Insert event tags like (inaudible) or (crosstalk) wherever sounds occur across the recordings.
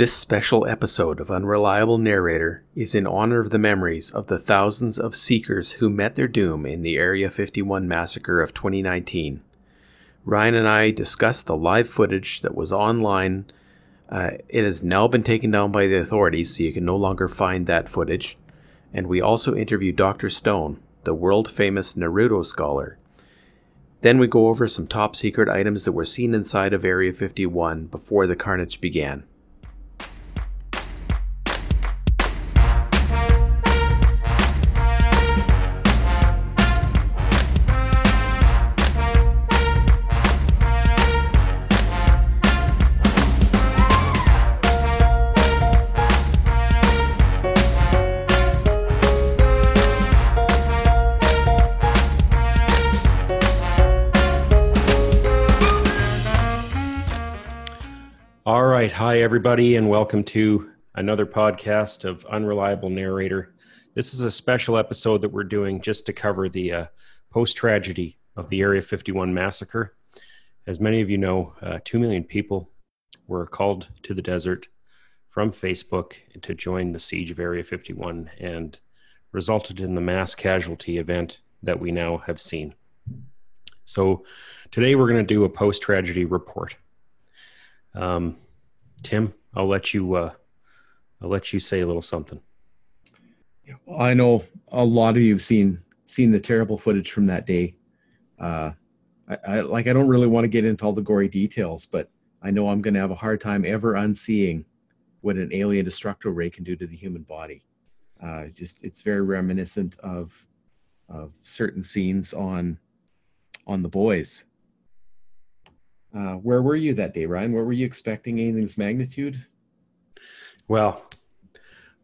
This special episode of Unreliable Narrator is in honor of the memories of the thousands of seekers who met their doom in the Area 51 massacre of 2019. Ryan and I discussed the live footage that was online. Uh, it has now been taken down by the authorities, so you can no longer find that footage. And we also interview Dr. Stone, the world famous Naruto scholar. Then we go over some top secret items that were seen inside of Area 51 before the carnage began. Right. Hi, everybody, and welcome to another podcast of Unreliable Narrator. This is a special episode that we're doing just to cover the uh, post tragedy of the Area 51 massacre. As many of you know, uh, 2 million people were called to the desert from Facebook to join the siege of Area 51 and resulted in the mass casualty event that we now have seen. So, today we're going to do a post tragedy report. Um, Tim, I'll let you. Uh, I'll let you say a little something. I know a lot of you've seen seen the terrible footage from that day. Uh, I, I like. I don't really want to get into all the gory details, but I know I'm going to have a hard time ever unseeing what an alien destructo ray can do to the human body. Uh, just it's very reminiscent of of certain scenes on on the boys uh, where were you that day, Ryan? What were you expecting anything's magnitude? Well,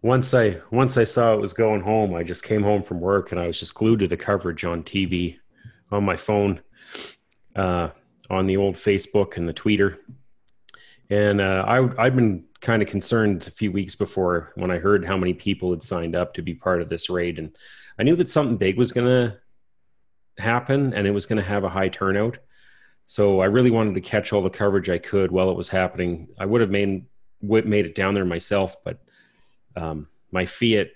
once I once I saw it was going home, I just came home from work and I was just glued to the coverage on TV, on my phone, uh, on the old Facebook and the Twitter. And uh, I I've been kind of concerned a few weeks before when I heard how many people had signed up to be part of this raid, and I knew that something big was going to happen and it was going to have a high turnout. So I really wanted to catch all the coverage I could while it was happening. I would have made made it down there myself, but um, my Fiat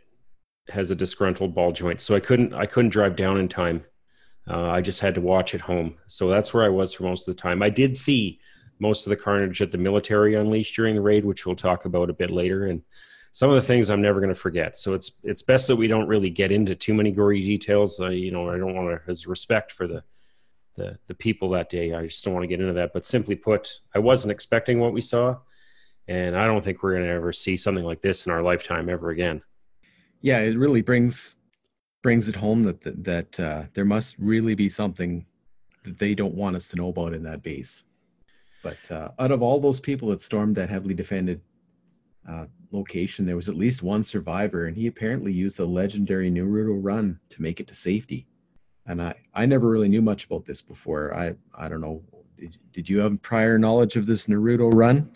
has a disgruntled ball joint, so I couldn't I couldn't drive down in time. Uh, I just had to watch at home. So that's where I was for most of the time. I did see most of the carnage at the military unleashed during the raid, which we'll talk about a bit later, and some of the things I'm never going to forget. So it's it's best that we don't really get into too many gory details. Uh, you know, I don't want to, as respect for the the the people that day. I just don't want to get into that. But simply put, I wasn't expecting what we saw, and I don't think we're going to ever see something like this in our lifetime ever again. Yeah, it really brings brings it home that that, that uh, there must really be something that they don't want us to know about in that base. But uh, out of all those people that stormed that heavily defended uh, location, there was at least one survivor, and he apparently used the legendary Naruto run to make it to safety and I, I never really knew much about this before. I, I don't know. Did, did you have prior knowledge of this Naruto run?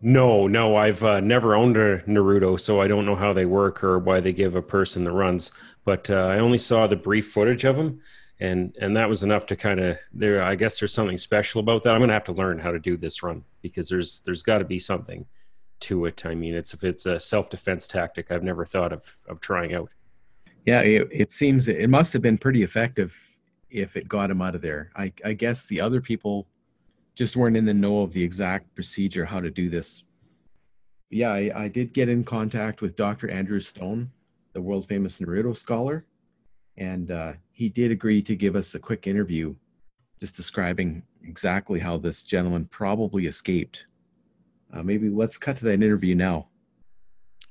No, no, I've uh, never owned a Naruto, so I don't know how they work or why they give a person the runs. But uh, I only saw the brief footage of them, and and that was enough to kind of there. I guess there's something special about that. I'm gonna have to learn how to do this run because there's there's got to be something to it. I mean, it's if it's a self defense tactic, I've never thought of of trying out yeah, it, it seems it must have been pretty effective if it got him out of there. I, I guess the other people just weren't in the know of the exact procedure how to do this. Yeah, I, I did get in contact with Dr. Andrew Stone, the world famous Naruto scholar, and uh, he did agree to give us a quick interview just describing exactly how this gentleman probably escaped. Uh, maybe let's cut to that interview now.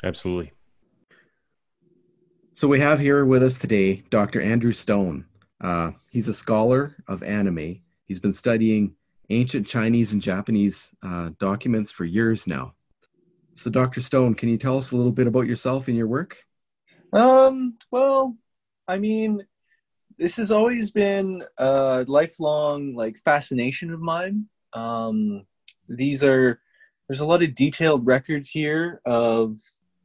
Absolutely. So we have here with us today Dr. Andrew Stone. Uh, he's a scholar of anime. He's been studying ancient Chinese and Japanese uh, documents for years now. So, Dr. Stone, can you tell us a little bit about yourself and your work? Um, well, I mean, this has always been a lifelong like fascination of mine. Um, these are there's a lot of detailed records here of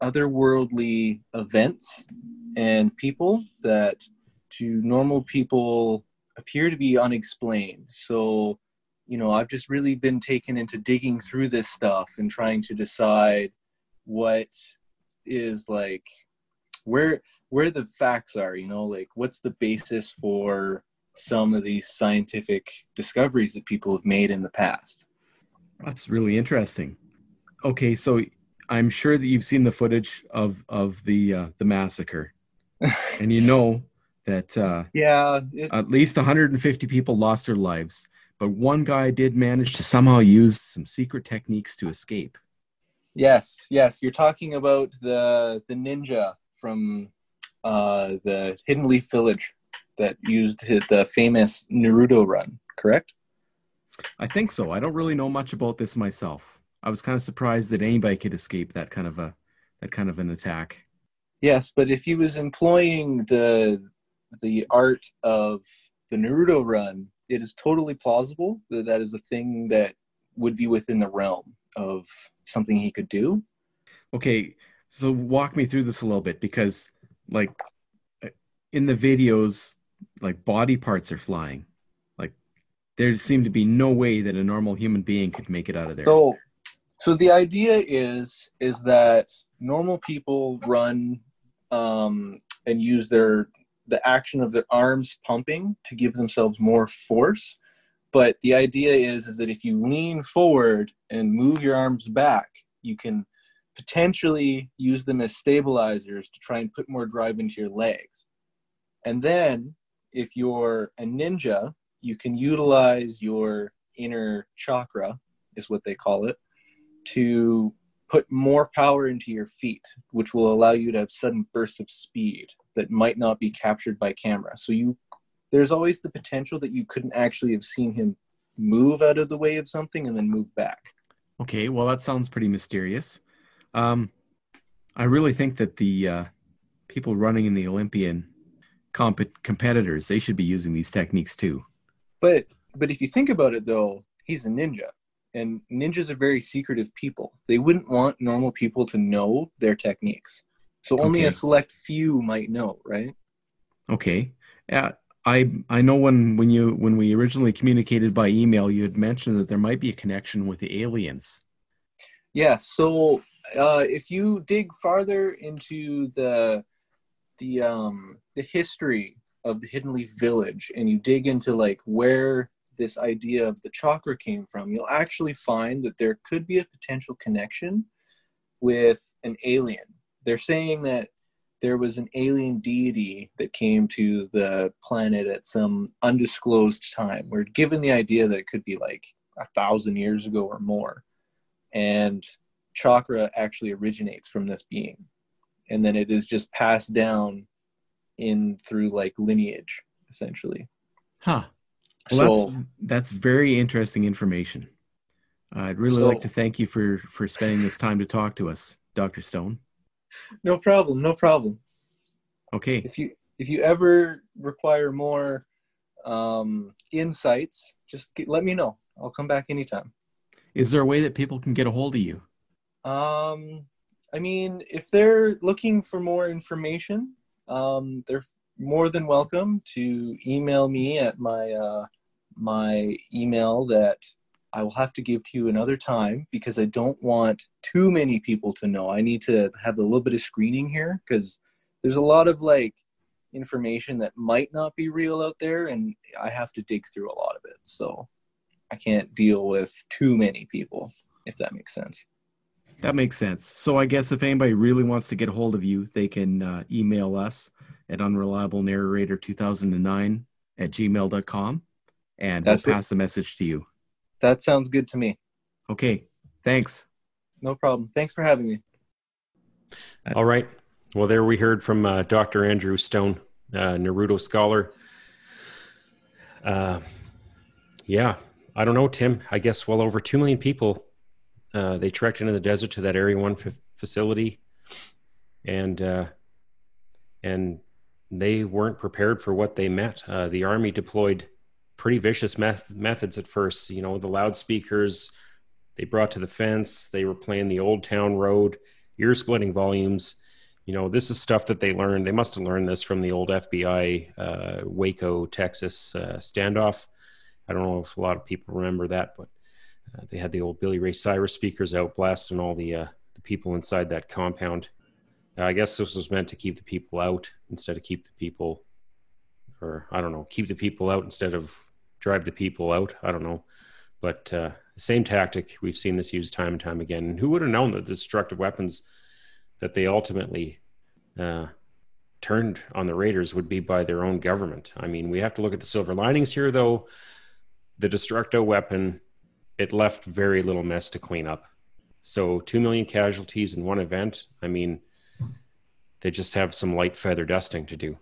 otherworldly events and people that to normal people appear to be unexplained. So you know, I've just really been taken into digging through this stuff and trying to decide what is like where where the facts are, you know, like what's the basis for some of these scientific discoveries that people have made in the past. That's really interesting. Okay, so I'm sure that you've seen the footage of of the uh, the massacre, (laughs) and you know that uh, yeah, it, at least 150 people lost their lives, but one guy did manage to somehow use some secret techniques to escape. yes, yes, you're talking about the the ninja from uh, the Hidden Leaf Village that used his, the famous Naruto run, correct? I think so. I don't really know much about this myself. I was kind of surprised that anybody could escape that kind of a that kind of an attack. Yes, but if he was employing the the art of the Naruto run, it is totally plausible that that is a thing that would be within the realm of something he could do. Okay, so walk me through this a little bit because, like, in the videos, like body parts are flying. Like, there seemed to be no way that a normal human being could make it out of there. So, so the idea is is that normal people run um, and use their the action of their arms pumping to give themselves more force. But the idea is is that if you lean forward and move your arms back, you can potentially use them as stabilizers to try and put more drive into your legs. And then if you're a ninja, you can utilize your inner chakra, is what they call it, to put more power into your feet, which will allow you to have sudden bursts of speed that might not be captured by camera. So you there's always the potential that you couldn't actually have seen him move out of the way of something and then move back. Okay, well that sounds pretty mysterious. Um, I really think that the uh, people running in the Olympian comp- competitors they should be using these techniques too. But but if you think about it though, he's a ninja. And ninjas are very secretive people. They wouldn't want normal people to know their techniques. So only Okay. a select few might know, right? Okay, yeah, I I know when when you when we originally communicated by email, you had mentioned that there might be a connection with the aliens. Yeah. So uh, if you dig farther into the the um, the history of the Hidden Leaf Village, and you dig into like where this idea of the chakra came from, you'll actually find that there could be a potential connection with an alien. They're saying that there was an alien deity that came to the planet at some undisclosed time. We're given the idea that it could be like a thousand years ago or more. And chakra actually originates from this being. And then it is just passed down in through like lineage, essentially. Huh. Well, so that's that's very interesting information. I'd really So- like to thank you for for spending this time to talk to us, Dr. Stone. no problem, no problem. Okay. If you if you ever require more um, insights, just get, let me know. I'll come back anytime. Is there a way that people can get a hold of you? Um, I mean, if they're looking for more information, um, they're more than welcome to email me at my uh, my email that I will have to give to you another time because I don't want too many people to know. I need to have a little bit of screening here because there's a lot of like information that might not be real out there, and I have to dig through a lot of it. So I can't deal with too many people, if that makes sense. That makes sense. So I guess if anybody really wants to get a hold of you, they can uh, email us at unreliablenarrator2009 at gmail.com and That's we'll what- pass the message to you. That sounds good to me. Okay. Thanks. No problem. Thanks for having me. All right. Well, there we heard from uh, Dr. Andrew Stone, uh, Naruto scholar. Uh, yeah, I don't know, Tim. I guess well over 2 million people. Uh, they trekked into the desert to that Area 1 fa- facility. And, uh, and they weren't prepared for what they met. Uh, the Army deployed pretty vicious meth- methods at first. You know, the loudspeakers they brought to the fence, they were playing the Old Town Road, ear splitting volumes you know this is stuff that they learned they must have learned this from the old fbi uh, waco texas uh, standoff I don't know if a lot of people remember that, but uh, they had the old Billy Ray Cyrus speakers out blasting all the uh, the people inside that compound. I guess this was meant to keep the people out instead of keep the people, or I don't know, keep the people out instead of drive the people out. I don't know, but uh, same tactic. We've seen this used time and time again. And who would have known that the destructive weapons that they ultimately uh, turned on the Raiders would be by their own government? I mean, we have to look at the silver linings here, though. The destructo weapon it left very little mess to clean up. So two million casualties in one event. I mean, they just have some light feather dusting to do.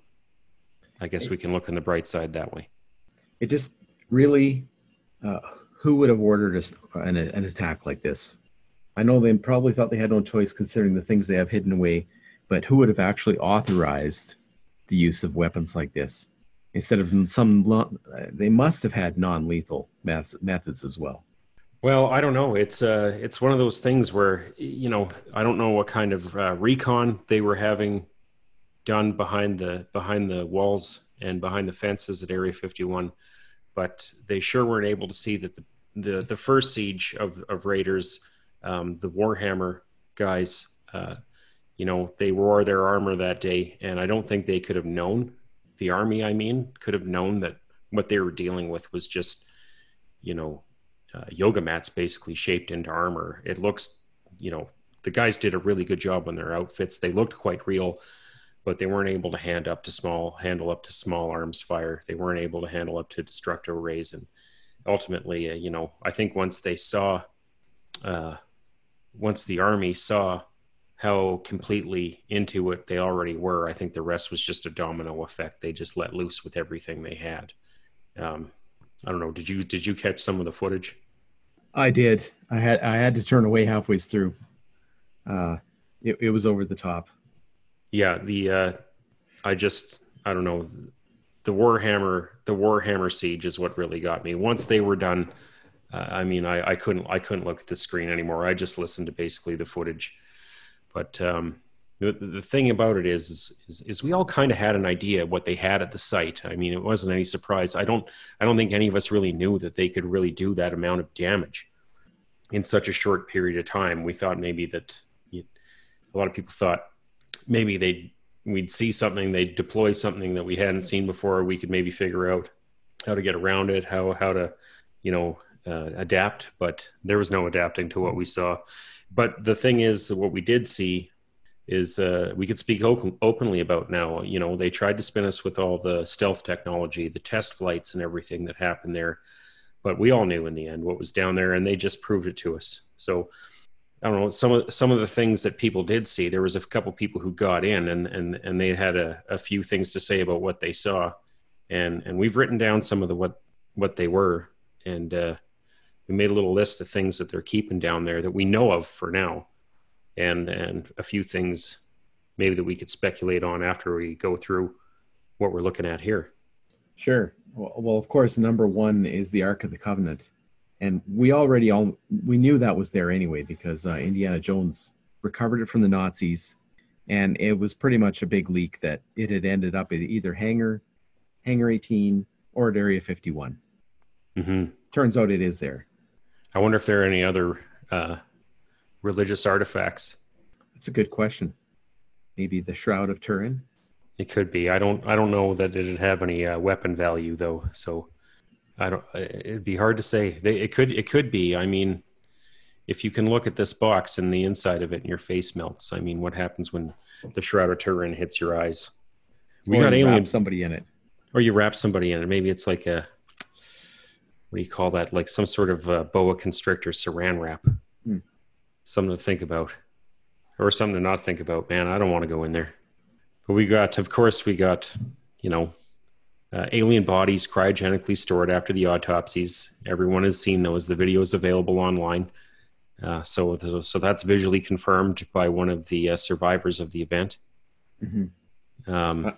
I guess we can look on the bright side that way. It just really, uh, who would have ordered a, an, an attack like this? I know they probably thought they had no choice considering the things they have hidden away, but who would have actually authorized the use of weapons like this instead of some? They must have had non-lethal methods as well. Well, I don't know. It's uh, it's one of those things where you know I don't know what kind of uh, recon they were having done behind the behind the walls and behind the fences at Area 51, but they sure weren't able to see that the the, the first siege of of raiders, um, the Warhammer guys, uh, you know, they wore their armor that day, and I don't think they could have known the army. I mean, could have known that what they were dealing with was just, you know, uh, yoga mats basically shaped into armor. It looks, you know, the guys did a really good job on their outfits. They looked quite real, but they weren't able to hand up to small handle up to small arms fire. They weren't able to handle up to destructive arrays, and ultimately, uh, you know, I think once they saw, uh, once the army saw how completely into it they already were, I think the rest was just a domino effect. They just let loose with everything they had. Um, I don't know. Did you did you catch some of the footage? I did. I had I had to turn away halfway through. Uh, it, it was over the top. Yeah, the uh, I just I don't know. The Warhammer the Warhammer siege is what really got me. Once they were done, uh, I mean, I, I couldn't I couldn't look at the screen anymore. I just listened to basically the footage. But um, the, the thing about it is, is, is we all kind of had an idea what they had at the site. I mean, it wasn't any surprise. I don't, I don't think any of us really knew that they could really do that amount of damage in such a short period of time. We thought maybe that you, a lot of people thought maybe they we'd see something, they'd deploy something that we hadn't seen before. We could maybe figure out how to get around it, how how to, you know, uh, adapt. But there was no adapting to what we saw. But the thing is, what we did see is uh, we could speak open, openly about now. You know, they tried to spin us with all the stealth technology, the test flights, and everything that happened there, but we all knew in the end what was down there, and they just proved it to us. So I don't know some of some of the things that people did see. There was a couple people who got in, and and and they had a, a few things to say about what they saw, and and we've written down some of the what what they were, and uh, we made a little list of things that they're keeping down there that we know of for now and and a few things maybe that we could speculate on after we go through what we're looking at here. Sure. Well, of course, number one is the Ark of the Covenant, and we already all we knew that was there anyway because uh, Indiana Jones recovered it from the Nazis, and it was pretty much a big leak that it had ended up at either Hangar, Hangar 18, or at Area 51. Mm-hmm. Turns out it is there. I wonder if there are any other uh, religious artifacts? That's a good question. Maybe the Shroud of Turin. It could be. I don't. I don't know that it'd have any uh, weapon value though. So I don't. It'd be hard to say. They, it could. It could be. I mean, if you can look at this box and the inside of it, and your face melts. I mean, what happens when the Shroud of Turin hits your eyes? We or got alien somebody in it, or you wrap somebody in it. Maybe it's like a what do you call that? Like some sort of uh, boa constrictor saran wrap something to think about or something to not think about. Man, I don't want to go in there. But we got, of course, we got, you know, uh, alien bodies cryogenically stored after the autopsies. Everyone has seen those. The video is available online. Uh, so, so that's visually confirmed by one of the uh, survivors of the event. Mm-hmm. Um,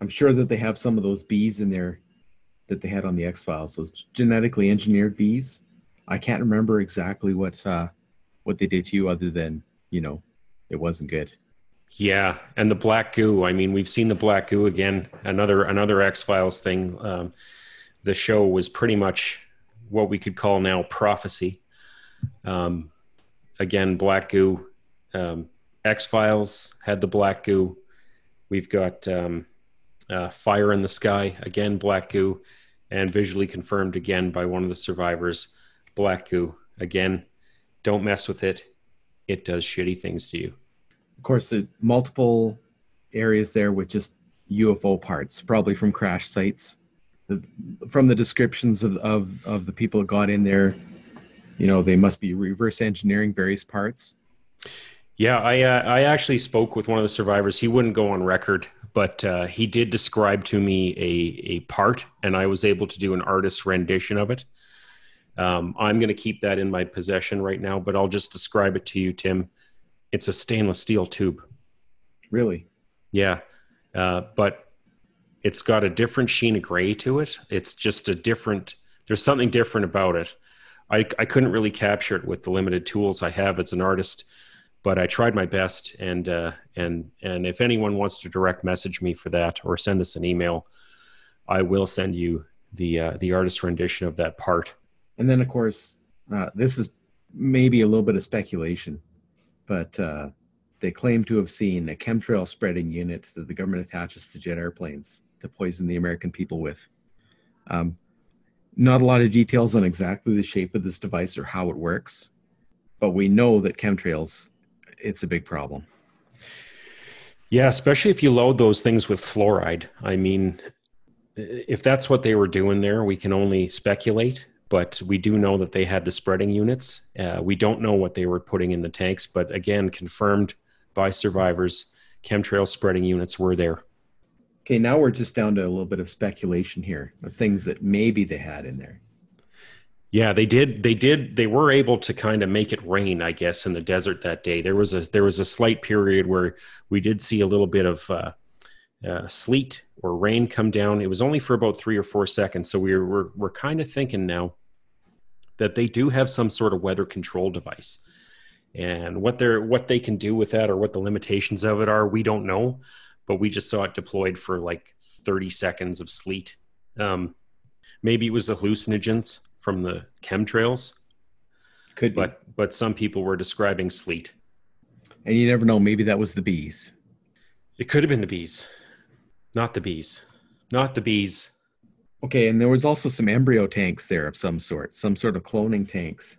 I'm sure that they have some of those bees in there that they had on the X Files. Those genetically engineered bees. I can't remember exactly what uh, what they did to you other than you know it wasn't good yeah and the black goo i mean we've seen the black goo again another another x-files thing um, the show was pretty much what we could call now prophecy. Um, again, black goo. Um, X Files had the black goo. We've got um, uh, Fire in the Sky, again, black goo, and visually confirmed again by one of the survivors, black goo. Again, don't mess with it. It does shitty things to you. Of course, multiple areas there with just UFO parts, probably from crash sites. The, from the descriptions of, of, of the people that got in there, you know, they must be reverse engineering various parts. Yeah, I uh, I actually spoke with one of the survivors. He wouldn't go on record, but uh, he did describe to me a a part, and I was able to do an artist's rendition of it. Um, I'm going to keep that in my possession right now, but I'll just describe it to you, Tim. It's a stainless steel tube. Really? Yeah, uh, but it's got a different sheen of gray to it. It's just a different. There's something different about it. I I couldn't really capture it with the limited tools I have as an artist but I tried my best. And uh, and and if anyone wants to direct message me for that or send us an email, I will send you the uh, the artist rendition of that part. And then, of course, uh, this is maybe a little bit of speculation, but uh, they claim to have seen a chemtrail spreading unit that the government attaches to jet airplanes to poison the American people with. Um, not a lot of details on exactly the shape of this device or how it works, but we know that chemtrails it's a big problem. Yeah, especially if you load those things with fluoride. I mean, if that's what they were doing there, we can only speculate. But we do know that they had the spreading units. Uh, we don't know what they were putting in the tanks, but again, confirmed by survivors, chemtrail spreading units were there. Okay, now we're just down to a little bit of speculation here of things that maybe they had in there. Yeah, they did. They did. They were able to kind of make it rain, I guess, in the desert that day. There was a there was a slight period where we did see a little bit of uh, uh, sleet or rain come down. It was only for about three or four seconds. So we we're we're, we're kind of thinking now that they do have some sort of weather control device, and what they're what they can do with that or what the limitations of it are, we don't know. But we just saw it deployed for like thirty seconds of sleet. Um, maybe it was the hallucinogens from the chemtrails. Could be. but but some people were describing sleet. And you never know, maybe that was the bees. It could have been the bees, not the bees, not the bees. Okay, and there was also some embryo tanks there of some sort, some sort of cloning tanks.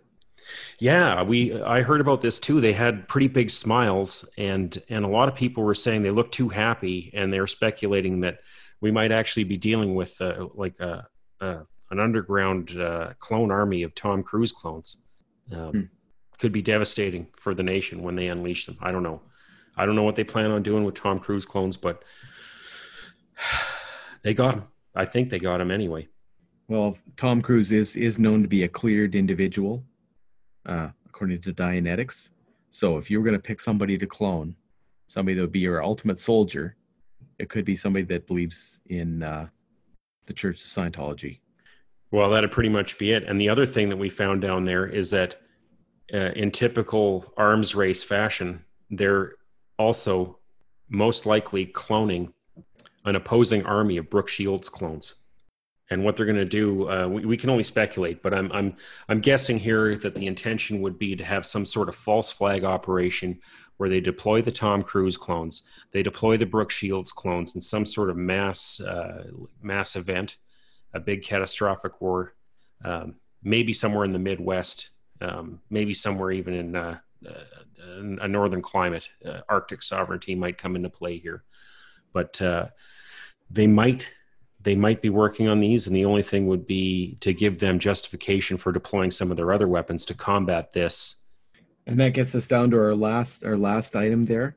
Yeah, we I heard about this too. They had pretty big smiles, and and a lot of people were saying they looked too happy, and they were speculating that we might actually be dealing with uh, like a, a an underground uh, clone army of Tom Cruise clones. Um, hmm. Could be devastating for the nation when they unleash them. I don't know. I don't know what they plan on doing with Tom Cruise clones, but they got him. I think they got him anyway. Well, Tom Cruise is is known to be a cleared individual, uh, according to Dianetics. So if you were going to pick somebody to clone, somebody that would be your ultimate soldier, it could be somebody that believes in uh, the Church of Scientology. Well, that'd pretty much be it. And the other thing that we found down there is that uh, in typical arms race fashion, they're also most likely cloning an opposing army of Brooke Shields clones. And what they're going to do, uh, we, we, can only speculate, but I'm, I'm, I'm guessing here that the intention would be to have some sort of false flag operation where they deploy the Tom Cruise clones, they deploy the Brooke Shields clones in some sort of mass, uh, mass event a big catastrophic war, um, maybe somewhere in the Midwest, um, maybe somewhere even in uh, uh, a northern climate. Uh, Arctic sovereignty might come into play here, but uh, they might they might be working on these, and the only thing would be to give them justification for deploying some of their other weapons to combat this. And that gets us down to our last our last item there.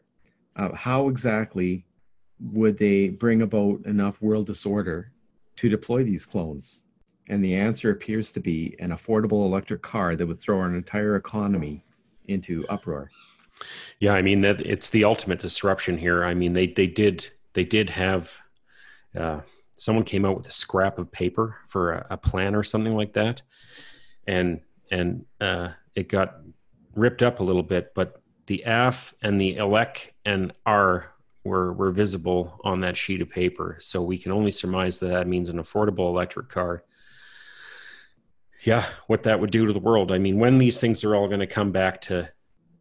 Uh, how exactly would they bring about enough world disorder to deploy these clones? And the answer appears to be an affordable electric car that would throw our entire economy into uproar. Yeah, I mean that it's the ultimate disruption here. I mean they they did they did have uh, someone came out with a scrap of paper for a, a plan or something like that, and and uh, it got ripped up a little bit, but the F and the ELEC and R were were visible on that sheet of paper. So we can only surmise that that means an affordable electric car. yeah, what that would do to the world. I mean, when these things are all going to come back to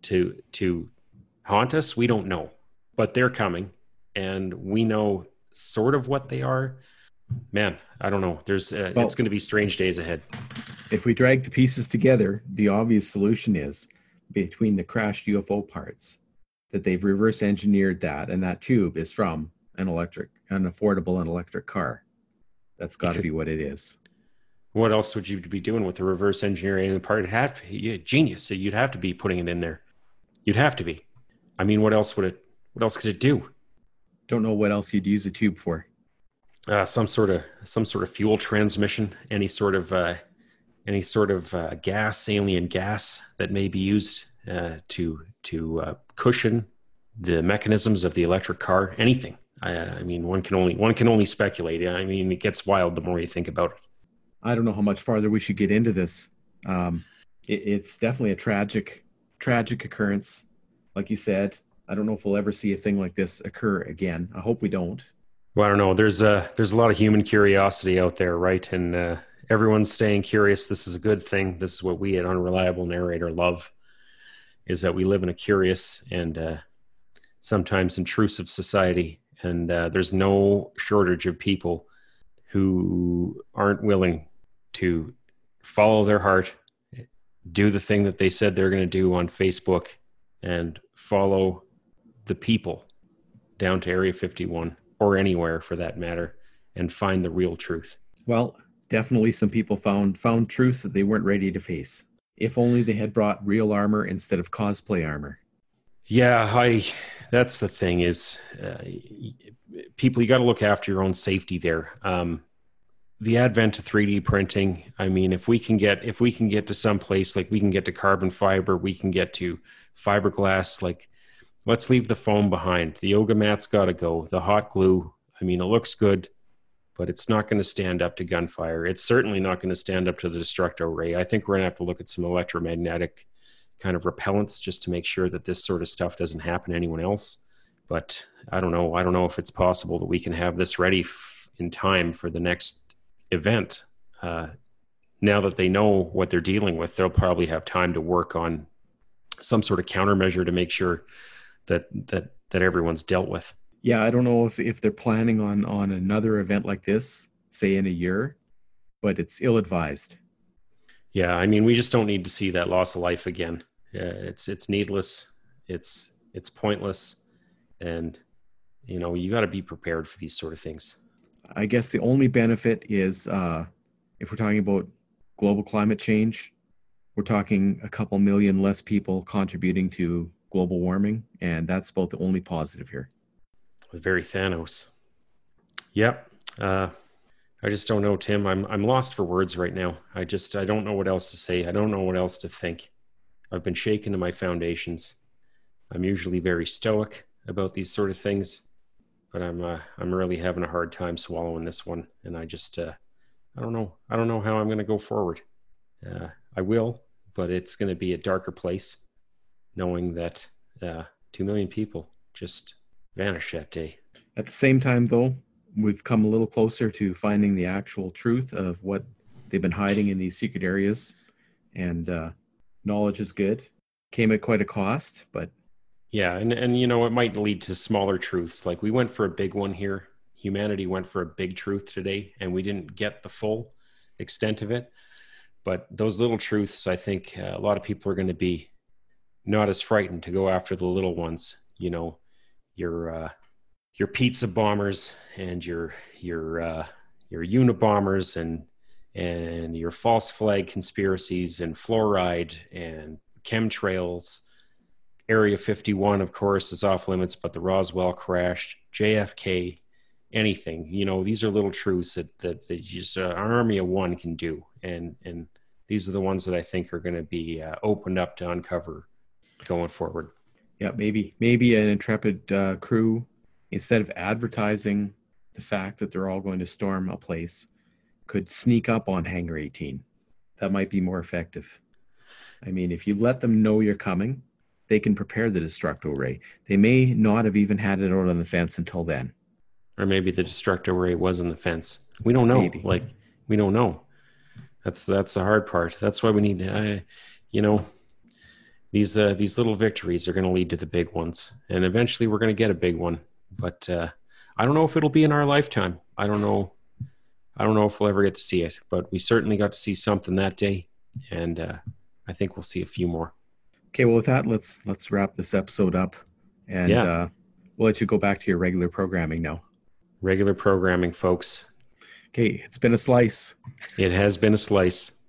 to to haunt us, we don't know, but they're coming, and we know sort of what they are. Man, I don't know. There's uh, well, it's going to be strange days ahead. If we drag the pieces together, the obvious solution is between the crashed UFO parts that they've reverse engineered that, and that tube is from an electric, an affordable and electric car. That's got to be what it is. What else would you be doing with the reverse engineering part? It have to, yeah, genius. You'd have to be putting it in there. You'd have to be. I mean, what else would it? What else could it do? Don't know what else you'd use a tube for. Uh, some sort of some sort of fuel transmission, any sort of uh, any sort of uh, gas, alien gas that may be used uh, to to uh, cushion the mechanisms of the electric car. Anything. I, I mean, one can only one can only speculate. I mean, it gets wild the more you think about it. I don't know how much farther we should get into this. Um, it, it's definitely a tragic, tragic occurrence. Like you said, I don't know if we'll ever see a thing like this occur again. I hope we don't. Well, I don't know. There's a there's a lot of human curiosity out there, right? And uh, everyone's staying curious. This is a good thing. This is what we at Unreliable Narrator love, is that we live in a curious and uh, sometimes intrusive society, and uh, there's no shortage of people who aren't willing to follow their heart, do the thing that they said they're going to do on Facebook, and follow the people down to Area 51 or anywhere for that matter and find the real truth. Well, definitely some people found found truth that they weren't ready to face. If only they had brought real armor instead of cosplay armor. Yeah, I that's the thing is uh, people you got to look after your own safety there. Um, the advent of 3D printing, I mean, if we can get if we can get to some place like we can get to carbon fiber, we can get to fiberglass. Like, let's leave the foam behind. The yoga mat's got to go. The hot glue. I mean, it looks good, but it's not going to stand up to gunfire. It's certainly not going to stand up to the destructo ray. I think we're going to have to look at some electromagnetic kind of repellents just to make sure that this sort of stuff doesn't happen to anyone else. But I don't know. I don't know if it's possible that we can have this ready f- in time for the next event, uh, now that they know what they're dealing with, they'll probably have time to work on some sort of countermeasure to make sure that that that everyone's dealt with. Yeah, I don't know if if they're planning on on another event like this, say in a year, but it's ill advised. Yeah, I mean, we just don't need to see that loss of life again. Yeah, it's it's needless. It's it's pointless, and you know you got to be prepared for these sort of things. I guess the only benefit is uh, if we're talking about global climate change, we're talking a couple million less people contributing to global warming, and that's about the only positive here. Very Thanos. Yep. Uh, I just don't know, Tim. I'm I'm lost for words right now. I just I don't know what else to say. I don't know what else to think. I've been shaken to my foundations. I'm usually very stoic about these sort of things but I'm uh, I'm really having a hard time swallowing this one, and I just uh, I don't know I don't know how I'm going to go forward. Uh, I will, but it's going to be a darker place, knowing that uh, two million people just vanished that day. At the same time, though, we've come a little closer to finding the actual truth of what they've been hiding in these secret areas, and uh, knowledge is good. Came at quite a cost, but yeah, and and you know it might lead to smaller truths. Like we went for a big one here. Humanity went for a big truth today, and we didn't get the full extent of it. But those little truths, I think uh, a lot of people are going to be not as frightened to go after the little ones. You know, your uh, your pizza bombers and your your uh, your Unabombers and and your false flag conspiracies and fluoride and chemtrails Area 51, of course, is off limits, but the Roswell crashed, JFK, anything. You know, these are little truths that that, that just uh, an army of one can do, and and these are the ones that I think are going to be uh, opened up to uncover going forward. Yeah, maybe maybe an intrepid uh, crew instead of advertising the fact that they're all going to storm a place could sneak up on Hangar 18. That might be more effective. I mean, if you let them know you're coming, they can prepare the destructo ray. They may not have even had it out on the fence until then. Or maybe the destructo ray was in the fence. We don't know. Maybe. Like we don't know. That's that's the hard part. That's why we need, I, you know, these uh, these little victories are going to lead to the big ones, and eventually we're going to get a big one. But uh, I don't know if it'll be in our lifetime. I don't know. I don't know if we'll ever get to see it, but we certainly got to see something that day, and uh, I think we'll see a few more. Okay, well, with that, let's let's wrap this episode up, and Yeah. uh, we'll let you go back to your regular programming now. Regular programming, folks. Okay, it's been a slice. It has been a slice.